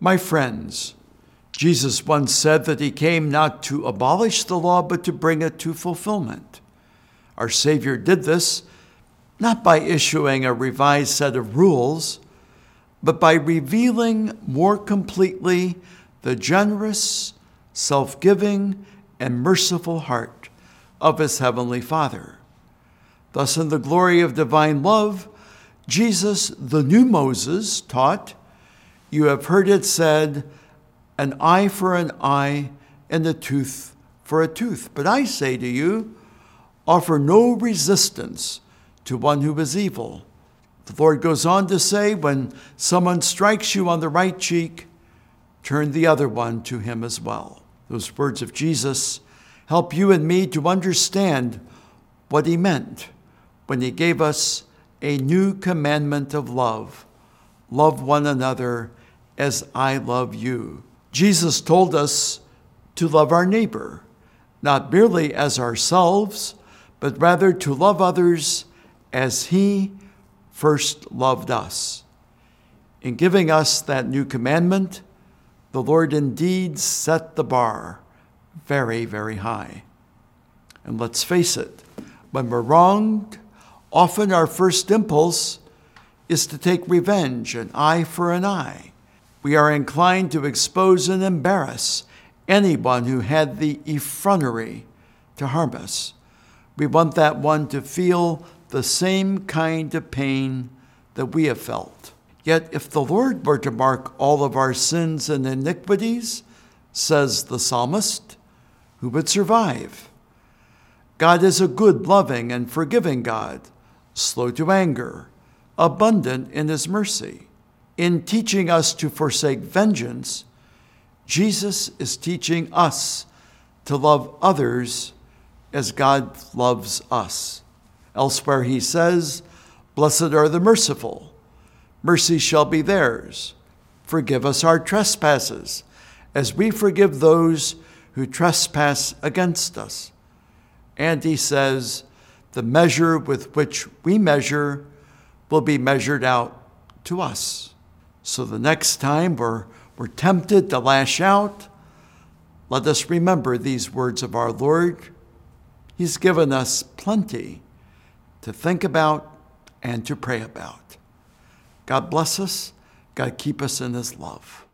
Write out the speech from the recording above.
My friends, Jesus once said that he came not to abolish the law, but to bring it to fulfillment. Our Savior did this not by issuing a revised set of rules, but by revealing more completely the generous, self giving, and merciful heart of his heavenly Father. Thus, in the glory of divine love, Jesus, the new Moses, taught, You have heard it said, an eye for an eye and a tooth for a tooth. But I say to you, offer no resistance to one who is evil. The Lord goes on to say, when someone strikes you on the right cheek, turn the other one to him as well. Those words of Jesus help you and me to understand what he meant when he gave us a new commandment of love love one another as I love you. Jesus told us to love our neighbor, not merely as ourselves, but rather to love others as he first loved us. In giving us that new commandment, the Lord indeed set the bar very, very high. And let's face it, when we're wronged, often our first impulse is to take revenge, an eye for an eye. We are inclined to expose and embarrass anyone who had the effrontery to harm us. We want that one to feel the same kind of pain that we have felt. Yet, if the Lord were to mark all of our sins and iniquities, says the psalmist, who would survive? God is a good, loving, and forgiving God, slow to anger, abundant in his mercy. In teaching us to forsake vengeance, Jesus is teaching us to love others as God loves us. Elsewhere, he says, Blessed are the merciful, mercy shall be theirs. Forgive us our trespasses, as we forgive those who trespass against us. And he says, The measure with which we measure will be measured out to us. So the next time we're, we're tempted to lash out, let us remember these words of our Lord. He's given us plenty to think about and to pray about. God bless us. God keep us in his love.